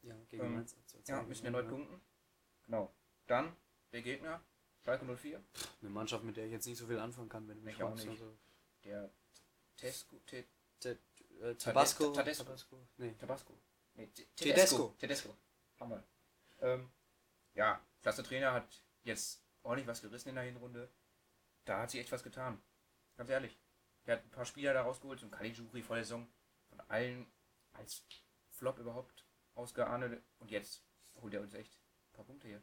Ja, gegen ähm, Mainz. Ja, müssen erneut ja. punkten. Genau. Dann der Gegner, Schalke 04. Eine Mannschaft, mit der ich jetzt nicht so viel anfangen kann, wenn du mich ich auch nicht. Also der Tesco, Te, Te, äh, Tabasco. Tedesco. Tabasco. Nee. Tabasco. Nee, Tedesco. Tedesco. Hammer. Ähm, ja, klasse Trainer hat jetzt ordentlich was gerissen in der Hinrunde. Da hat sich echt was getan. Ganz ehrlich. Der hat ein paar Spieler da rausgeholt, so ein Caligiuri vor der Saison. Von allen als Flop überhaupt ausgeahndet. Und jetzt holt er uns echt ein paar Punkte hier.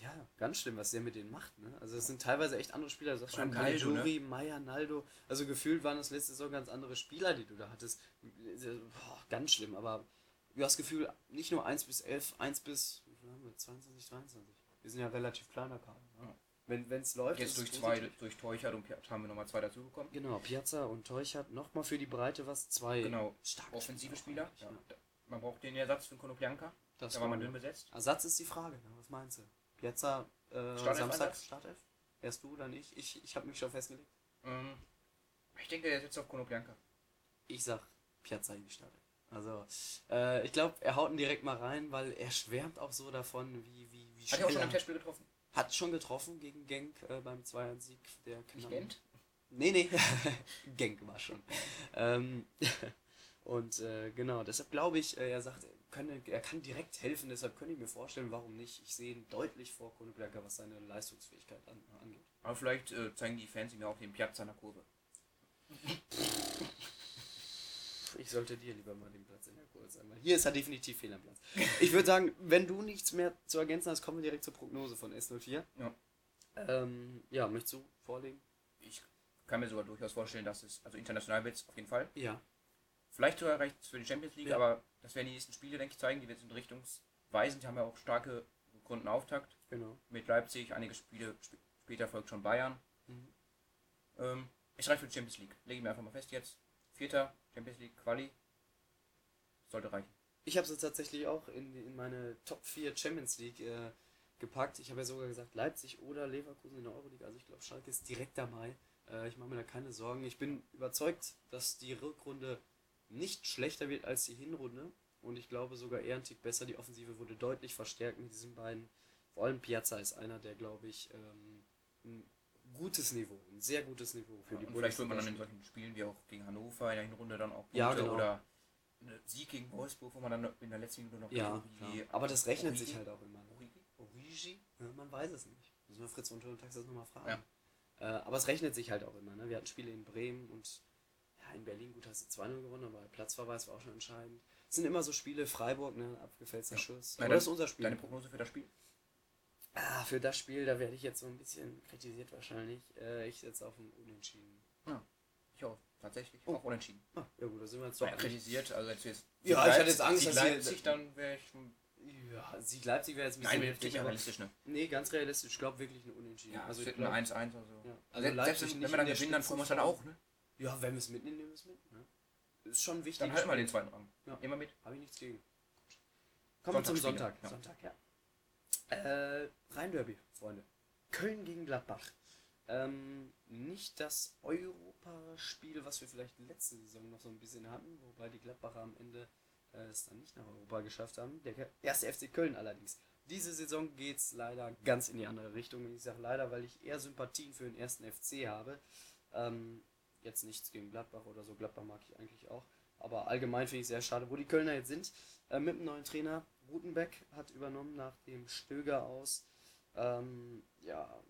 Ja, ganz schlimm, was der mit denen macht. Ne? Also es sind teilweise echt andere Spieler. Du sagst schon Caligiuri, ne? Meier, Naldo. Also gefühlt waren das letzte Saison ganz andere Spieler, die du da hattest. Boah, ganz schlimm, aber du hast das Gefühl, nicht nur 1 bis 11, 1 bis wir? 22, 23. Wir sind ja relativ kleiner Kader. Ne? Wenn es läuft. Jetzt durch zwei, durch Teuchert und Piazza haben wir nochmal zwei dazu bekommen. Genau, Piazza und Teuchert nochmal für die Breite was, zwei genau. starke offensive Spieler. Ja. Man braucht den Ersatz für Konoplyanka. Das da war man dünn besetzt. Ersatz ist die Frage, ne? was meinst du? Piazza äh, Samstag Startelf? Erst du, dann ich? Ich, ich habe mich schon festgelegt. Ähm, ich denke, er setzt auf Konoplyanka. Ich sag Piazza in die Startelf. Also, äh, ich glaube, er haut ihn direkt mal rein, weil er schwärmt auch so davon, wie, wie, wie Hat er auch schon im Testspiel getroffen? Hat schon getroffen gegen Genk äh, beim 2-Sieg der Knappen. Gent? Nee, nee. Genk war schon. ähm, und äh, genau, deshalb glaube ich, äh, er sagt, er, könne, er kann direkt helfen, deshalb könnte ich mir vorstellen, warum nicht. Ich sehe ihn deutlich vor Konoplyanka, was seine Leistungsfähigkeit an, angeht. Aber vielleicht äh, zeigen die Fans ihm ja auch den Piazza in der Kurve. Ich sollte dir lieber mal den Platz in der Kurve sein. Hier ist er definitiv fehl am Platz. Ich würde sagen, wenn du nichts mehr zu ergänzen hast, kommen wir direkt zur Prognose von S04. Ja. Ähm, ja, möchtest du vorlegen? Ich kann mir sogar durchaus vorstellen, dass es, also international wird es auf jeden Fall. Ja. Vielleicht sogar reicht es für die Champions League, ja. aber das werden die nächsten Spiele, denke ich, zeigen. Die werden in richtungsweisend. Die haben ja auch starke Grundenauftakt. Genau. Mit Leipzig, einige Spiele sp später folgt schon Bayern. Mhm. Ähm, es reicht für die Champions League. Lege ich mir einfach mal fest jetzt. Vierter, Champions League Quali. Sollte reichen. Ich habe es tatsächlich auch in, in meine Top 4 Champions League äh, gepackt. Ich habe ja sogar gesagt Leipzig oder Leverkusen in der Euroleague. Also ich glaube, Schalke ist direkt dabei. Äh, ich mache mir da keine Sorgen. Ich bin überzeugt, dass die Rückrunde nicht schlechter wird als die Hinrunde. Und ich glaube sogar eher ein Tick besser. Die Offensive wurde deutlich verstärkt mit diesen beiden. Vor allem Piazza ist einer, der, glaube ich, ähm, gutes Niveau, ein sehr gutes Niveau für ja, die und Vielleicht wird man dann in solchen Spielen wie auch gegen Hannover in der Hinrunde dann auch Punkte ja, genau. oder eine Sieg gegen Wolfsburg, wo man dann in der letzten Minute noch ja, ja. aber das rechnet Origi? sich halt auch immer. Ne? Origi? Origi? Ja, man weiß es nicht. Müssen wir Fritz und Tax das nochmal fragen. Ja. Äh, aber es rechnet sich halt auch immer. Ne? Wir hatten Spiele in Bremen und in Berlin, gut, hast du 2-0 gewonnen, aber Platzverweis war auch schon entscheidend. Es sind immer so Spiele, Freiburg, ne, abgefällter ja. Schuss. Aber das ist unser Spiel. Deine Prognose für das Spiel? Ah, für das Spiel, da werde ich jetzt so ein bisschen kritisiert wahrscheinlich. Äh, ich setze auf ein Unentschieden. Ja, ich auch. Tatsächlich. Oh. Auch unentschieden. Ah, ja gut, da sind wir jetzt doch. Ja, kritisiert, also jetzt, jetzt Ja, ich hatte jetzt Angst, dass Leipzig, dann wäre ich ja, Sieg Leipzig wäre jetzt ein bisschen Nein, aber realistisch, ne? Nee, ganz realistisch. Ich glaube wirklich eine Unentschieden. Ja, also ich glaub, ein 1-1 oder so. Ja. Also, also Leipzig, wenn wir dann gewinnen, dann freuen wir uns dann auch, ne? Ja, wenn wir es mitnehmen, nehmen wir es mit. Ne? Ist schon wichtig. Dann halt mal den zweiten Rang. Ja. Immer mit. Habe ich nichts gegen. Kommen wir zum Sonntag. Ja. Sonntag, ja. Äh, Rhein-Derby, Freunde. Köln gegen Gladbach. Ähm, nicht das Europaspiel, was wir vielleicht letzte Saison noch so ein bisschen hatten, wobei die Gladbacher am Ende äh, es dann nicht nach Europa geschafft haben. Der erste FC Köln allerdings. Diese Saison geht es leider ganz in die andere Richtung. Ich sage leider, weil ich eher Sympathien für den ersten FC habe. Ähm, jetzt nichts gegen Gladbach oder so. Gladbach mag ich eigentlich auch. Aber allgemein finde ich sehr schade, wo die Kölner jetzt sind. Äh, mit dem neuen Trainer. Rutenbeck hat übernommen nach dem Stöger aus. Ähm, ja,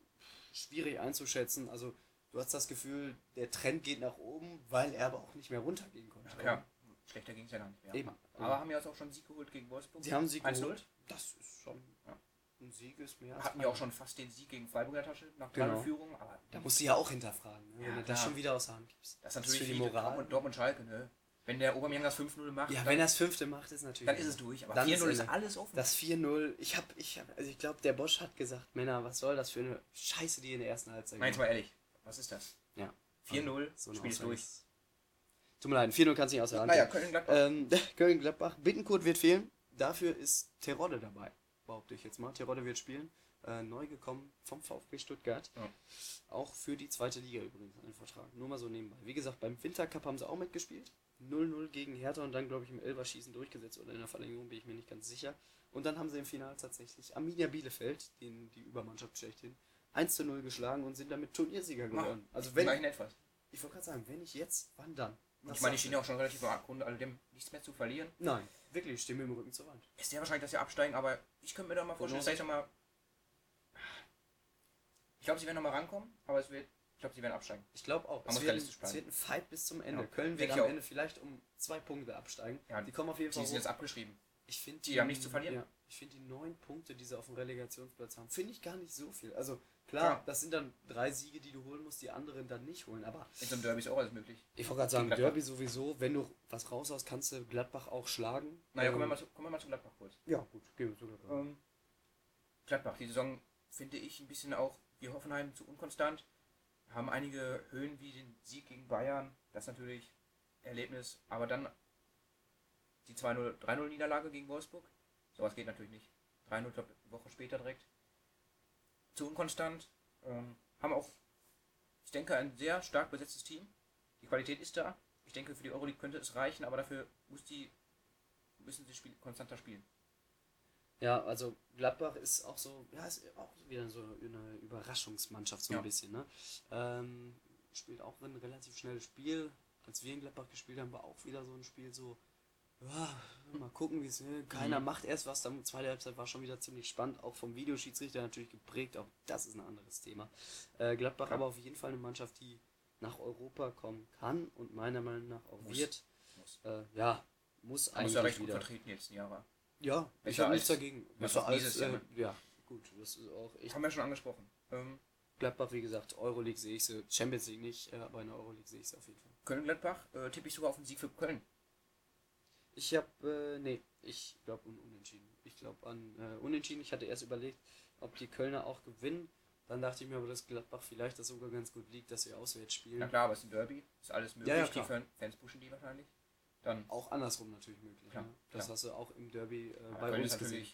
schwierig einzuschätzen. Also, du hast das Gefühl, der Trend geht nach oben, weil er aber auch nicht mehr runtergehen konnte. Ja, schlechter ging es ja gar nicht mehr. Eben. Aber haben ja jetzt auch schon Sieg geholt gegen Wolfsburg. Sie haben Sieg geholt. Das ist schon ja. Ein Sieg ist mehr. Hatten ja auch schon fast den Sieg gegen Freiburg in der Tasche nach genau. Führung. Aber da musst du ja auch hinterfragen, ne? ja, wenn du das schon wieder aus der Hand gibst. Das ist natürlich das ist für die Moral. Dortmund, Dortmund Schalke, ne? Wenn der Aubameyang das 5-0 macht. Ja, wenn er das fünfte macht, ist natürlich. Dann ist es durch. Aber 4-0 ist, ist alles offen. Das 4-0, ich hab, ich hab, also ich glaube, der Bosch hat gesagt, Männer, was soll das für eine Scheiße, die in der ersten Halbzeit Nein, jetzt mal ehrlich, was ist das? Ja. 4-0, so Spiel ist durch. Tut mir leid, 4-0 kannst du nicht aus der Hand. Naja, Köln-Gladbach. Ähm, Köln-Gladbach. Bittenkurt wird fehlen. Dafür ist Terodde dabei, behaupte ich jetzt mal. Terodde wird spielen. Äh, neu gekommen vom VfB Stuttgart. Ja. Auch für die zweite Liga übrigens ein Vertrag. Nur mal so nebenbei. Wie gesagt, beim Wintercup haben sie auch mitgespielt. 0-0 gegen Hertha und dann, glaube ich, im Elverschießen durchgesetzt oder in der Verlängerung, bin ich mir nicht ganz sicher. Und dann haben sie im Finale tatsächlich Arminia Bielefeld, den, die Übermannschaft schlechthin, 1 0 geschlagen und sind damit Turniersieger geworden. Also wenn. etwas. Ich wollte gerade sagen, wenn nicht jetzt, wann dann? Was ich meine, ich stehen ja auch schon relativ am Grund, all dem nichts mehr zu verlieren. Nein, wirklich, stehen wir im Rücken zur Wand. Ist ja wahrscheinlich, dass sie absteigen, aber ich könnte mir da mal vorstellen, dass ich mal. Ich glaube, sie werden noch mal rankommen, aber es wird ich glaube, sie werden absteigen. Ich glaube auch. es wird, es wird ein Fight bis zum Ende. Ja. Köln wird am Ende vielleicht um zwei Punkte absteigen. Ja, die kommen auf jeden Fall. Die sind jetzt abgeschrieben. Ich finde die, die, haben nichts zu verlieren. Ja, ich finde die neun Punkte, die sie auf dem Relegationsplatz haben, finde ich gar nicht so viel. Also klar, ja. das sind dann drei Siege, die du holen musst, die anderen dann nicht holen. Aber in so einem Derby ist auch alles möglich. Ich wollte gerade sagen, Derby sowieso. Wenn du was raus hast, kannst du Gladbach auch schlagen. Naja, ähm, kommen, wir mal kommen wir mal zu Gladbach kurz. Ja, gut, gehen wir zu Gladbach. Ähm, Gladbach, die Saison finde ich ein bisschen auch wie Hoffenheim zu unkonstant haben einige Höhen wie den Sieg gegen Bayern, das ist natürlich Erlebnis, aber dann die 2-0, Niederlage gegen Wolfsburg, sowas geht natürlich nicht. 3-0 Woche später direkt. Zu unkonstant. Ähm, haben auch, ich denke, ein sehr stark besetztes Team. Die Qualität ist da. Ich denke, für die Euroleague könnte es reichen, aber dafür muss die, müssen sie spiel, konstanter spielen. Ja, also Gladbach ist auch so, ja, ist auch wieder so eine Überraschungsmannschaft, so ein bisschen, ne? Ähm, spielt auch ein relativ schnelles Spiel. Als wir in Gladbach gespielt haben, war auch wieder so ein Spiel so, ja, mal gucken, wie es will. Keiner mhm. macht erst was, dann zweite Halbzeit war schon wieder ziemlich spannend, auch vom Videoschiedsrichter natürlich geprägt, auch das ist ein anderes Thema. Äh, Gladbach ja. aber auf jeden Fall eine Mannschaft, die nach Europa kommen kann und meiner Meinung nach auch muss. wird. Muss. Äh, ja, muss eigentlich. Muss ja recht wieder. gut vertreten jetzt, Jahre. Ja, ich habe nichts dagegen. Besser als, äh, ja, gut, das ist auch echt. Haben wir schon angesprochen. Ähm, Gladbach, wie gesagt, Euroleague sehe ich sie, Champions League nicht, äh, aber in der Euroleague sehe ich sie auf jeden Fall. Köln-Gladbach, äh, tippe ich sogar auf den Sieg für Köln. Ich habe, äh, nee, ich glaube un unentschieden. Ich glaube an äh, unentschieden. Ich hatte erst überlegt, ob die Kölner auch gewinnen. Dann dachte ich mir aber, dass Gladbach vielleicht das sogar ganz gut liegt, dass sie auswärts spielen. Na klar, aber es ist ein Derby, ist alles möglich. Ja, ja, die Fans pushen die wahrscheinlich dann. Auch andersrum natürlich möglich. Ja, ne? Das hast du auch im Derby äh, bei Köln uns gesehen.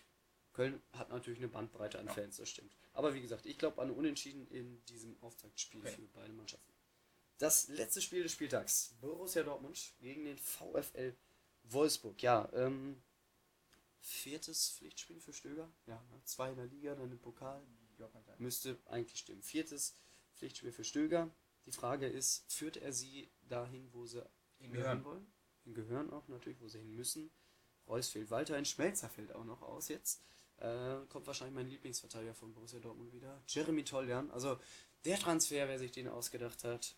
Köln hat natürlich eine Bandbreite an. Fans, das stimmt. Aber wie gesagt, ich glaube an Unentschieden in diesem Auftaktspiel okay. für beide Mannschaften. Das letzte Spiel des Spieltags. Borussia Dortmund gegen den VfL Wolfsburg. Ja, ähm, viertes Pflichtspiel für Stöger. Ja, ne? zwei in der Liga, dann im Pokal. Müsste eigentlich stimmen. Viertes Pflichtspiel für Stöger. Die Frage ist, führt er sie dahin, wo sie Hingehören. hin wollen? Hingehören auch natürlich, wo sie hin müssen. Reus fehlt weiterhin, Schmelzer fällt auch noch aus jetzt. Äh, kommt wahrscheinlich mein Lieblingsverteidiger von Borussia Dortmund wieder. Jeremy Toljan. Also der Transfer, wer sich den ausgedacht hat,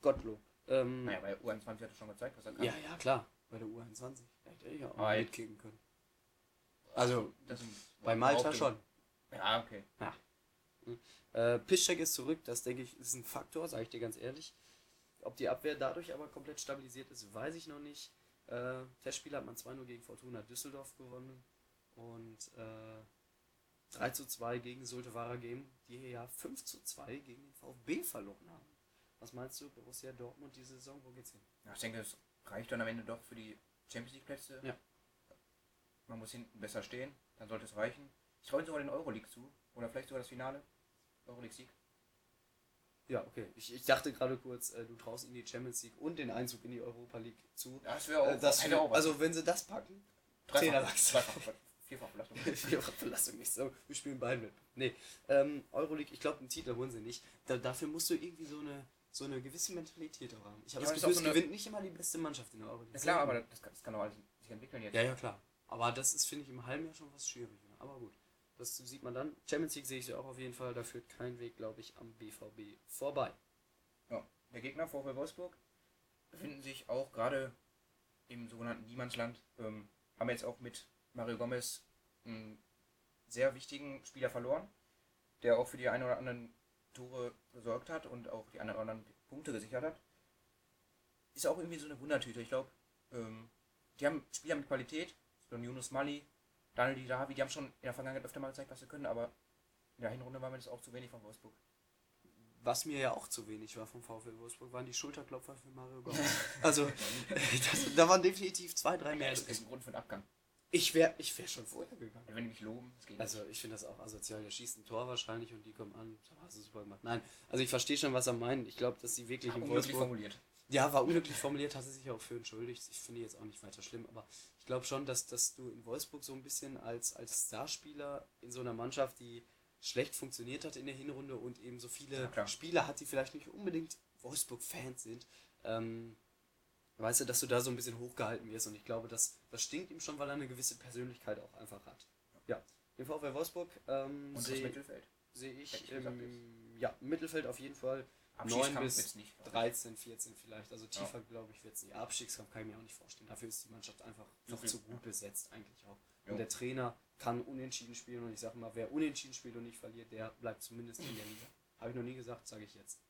Gottlob. Ähm, Naja, bei U21 hat er schon gezeigt, was er kann. ja, ja, klar. Bei der U21. Da hätte ich auch Aber jetzt- mitkicken können. Also, Das bei Malta schon. Ja, okay. Äh, Piszczek ist zurück, das denke ich ist ein Faktor, sage ich dir ganz ehrlich. Ob die Abwehr dadurch aber komplett stabilisiert ist, weiß ich noch nicht. Äh, Testspiel hat man 2-0 gegen Fortuna Düsseldorf gewonnen und äh, 3 zu 2 gegen Sulte Waregem, die hier ja 5 zu 2 gegen den VfB verloren haben. Was meinst du, Borussia Dortmund diese Saison, wo geht's hin? Ja, ich denke, es reicht dann am Ende doch für die Champions League Plätze. Ja. Man muss hinten besser stehen, dann sollte es reichen. Ich traue ihnen sogar den Euroleague zu. Oder vielleicht sogar das Finale. Euroleague-Sieg. Ja, okay. Ich, ich dachte gerade kurz, äh, du traust ihnen die Champions League und den Einzug in die Europa League zu. Das wäre auch, Äh, das hätte auch was. also wenn sie das packen. Dreifach- Vierfach Belastung. Vierfach Belastung nicht so. Wir spielen beide mit. Nee, ähm, Euroleague, ich glaube, einen Titel holen sie nicht. Da, dafür musst du irgendwie so eine, so eine gewisse Mentalität auch haben. Ich habe Ja, das Gefühl, es auch so eine- gewinnt nicht immer die beste Mannschaft in der Euroleague. Ja klar, aber das kann, das kann doch alles sich entwickeln jetzt. Ja, ja, klar. Aber das ist, finde ich, im halben Jahr schon was schwieriger. Aber gut. Das sieht man dann. Champions League sehe ich auch auf jeden Fall. Da führt kein Weg, glaube ich, am BVB vorbei. Ja. Der Gegner, VfL Wolfsburg, befinden sich auch gerade im sogenannten Niemandsland. Ähm, haben jetzt auch mit Mario Gomez einen sehr wichtigen Spieler verloren, der auch für die ein oder anderen Tore gesorgt hat und auch die anderen Punkte gesichert hat. Ist auch irgendwie so eine Wundertüte. Ich glaube, ähm, die haben Spieler mit Qualität, so ein Yunus Mali, Daniel Didavi, die haben schon in der Vergangenheit öfter mal gezeigt, was sie können, aber in der Hinrunde war mir das auch zu wenig von Wolfsburg. Was mir ja auch zu wenig war vom VfL Wolfsburg, waren die Schulterklopfer für Mario Gomez. also, das, da waren definitiv zwei, drei mehr. Das ist ein Grund für den Abgang. Ich wäre ich wär schon vorher gegangen. Wenn die mich loben, Also ich finde das auch asozial. Der schießt ein Tor wahrscheinlich und die kommen an. Da hast du super gemacht. Nein, also ich verstehe schon, was er meint. Ich glaube, dass sie wirklich im Unglücklich Wolfsburg... formuliert. Ja, war unglücklich formuliert, hat sie sich auch für entschuldigt. Ich finde jetzt auch nicht weiter schlimm, aber ich glaube schon, dass, dass du in Wolfsburg so ein bisschen als, als Starspieler in so einer Mannschaft, die schlecht funktioniert hat in der Hinrunde und eben so viele. Spieler hat, die vielleicht nicht unbedingt Wolfsburg-Fans sind, ähm, weißt du, dass du da so ein bisschen hochgehalten wirst und ich glaube, das, das stinkt ihm schon, weil er eine gewisse Persönlichkeit auch einfach hat. Ja, den VfL Wolfsburg ähm, sehe Mittelfeld. seh ich, im, ja, Mittelfeld auf jeden Fall 9 Abstiegskampf bis nicht. glaub ich. 13, 14 vielleicht. Also tiefer, glaube ich, wird es nicht. Abstiegskampf kann ich mir auch nicht vorstellen. Dafür ist die Mannschaft einfach noch viel. zu gut besetzt, eigentlich auch. Jo. Und der Trainer kann unentschieden spielen und ich sage mal, wer unentschieden spielt und nicht verliert, der bleibt zumindest in der Liga. Habe ich noch nie gesagt, sage ich jetzt.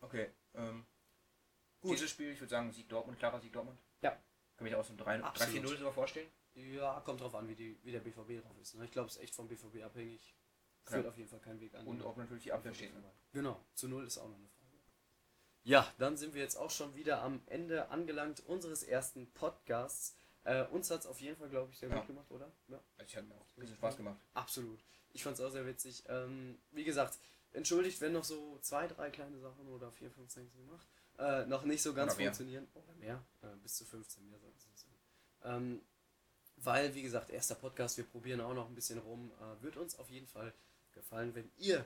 Okay. Ähm, Gut. Dieses Spiel, ich würde sagen, Sieg Dortmund, klarer Sieg Dortmund. Ja. Kann mich auch so ein 3 Absolut. 3-4-0 sogar vorstellen. Ja, kommt drauf an, wie, die, wie der BVB drauf ist. Ne? Ich glaube, es ist echt vom BVB abhängig. Führt auf jeden Fall kein Weg an. Und ob natürlich die Abwehr steht. Genau, zu null ist auch noch eine Frage. Ja, dann sind wir jetzt auch schon wieder am Ende angelangt unseres ersten Podcasts. Äh, uns hat es auf jeden Fall, glaube ich, sehr Ja. gut gemacht, oder? Ja. Also ich hatte mir auch ein bisschen Spaß gemacht. Absolut. Ich fand es auch sehr witzig. Ähm, wie gesagt, entschuldigt, wenn noch so zwei, drei kleine Sachen oder vier, fünf, sechs, sieben, acht äh, noch nicht so ganz Oder mehr. funktionieren. Oder mehr. Äh, bis zu 15 mehr soll es sein. Ähm, weil, wie gesagt, erster Podcast, wir probieren auch noch ein bisschen rum. Äh, wird uns auf jeden Fall gefallen, wenn ihr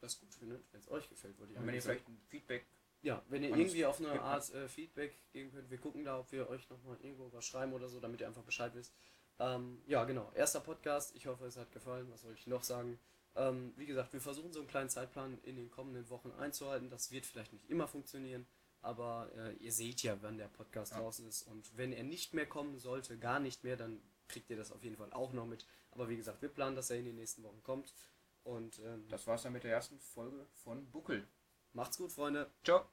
das gut findet, wenn es euch gefällt, wollte ich Und wenn ihr vielleicht ein Feedback Ja, wenn ihr irgendwie auf eine gibt Art äh, Feedback geben könnt, wir gucken da, ob wir euch nochmal irgendwo was schreiben oder so, damit ihr einfach Bescheid wisst. Ähm, ja, genau. Erster Podcast. Ich hoffe, es hat gefallen. Was soll ich noch sagen? Ähm, wie gesagt, wir versuchen so einen kleinen Zeitplan in den kommenden Wochen einzuhalten. Das wird vielleicht nicht immer funktionieren, aber äh, ihr seht ja, wann der Podcast Ja. draußen ist. Und wenn er nicht mehr kommen sollte, gar nicht mehr, dann kriegt ihr das auf jeden Fall auch noch mit. Aber wie gesagt, wir planen, dass er in den nächsten Wochen kommt. Und ähm, Das war's dann mit der ersten Folge von Buckel. macht's gut, Freunde. Ciao.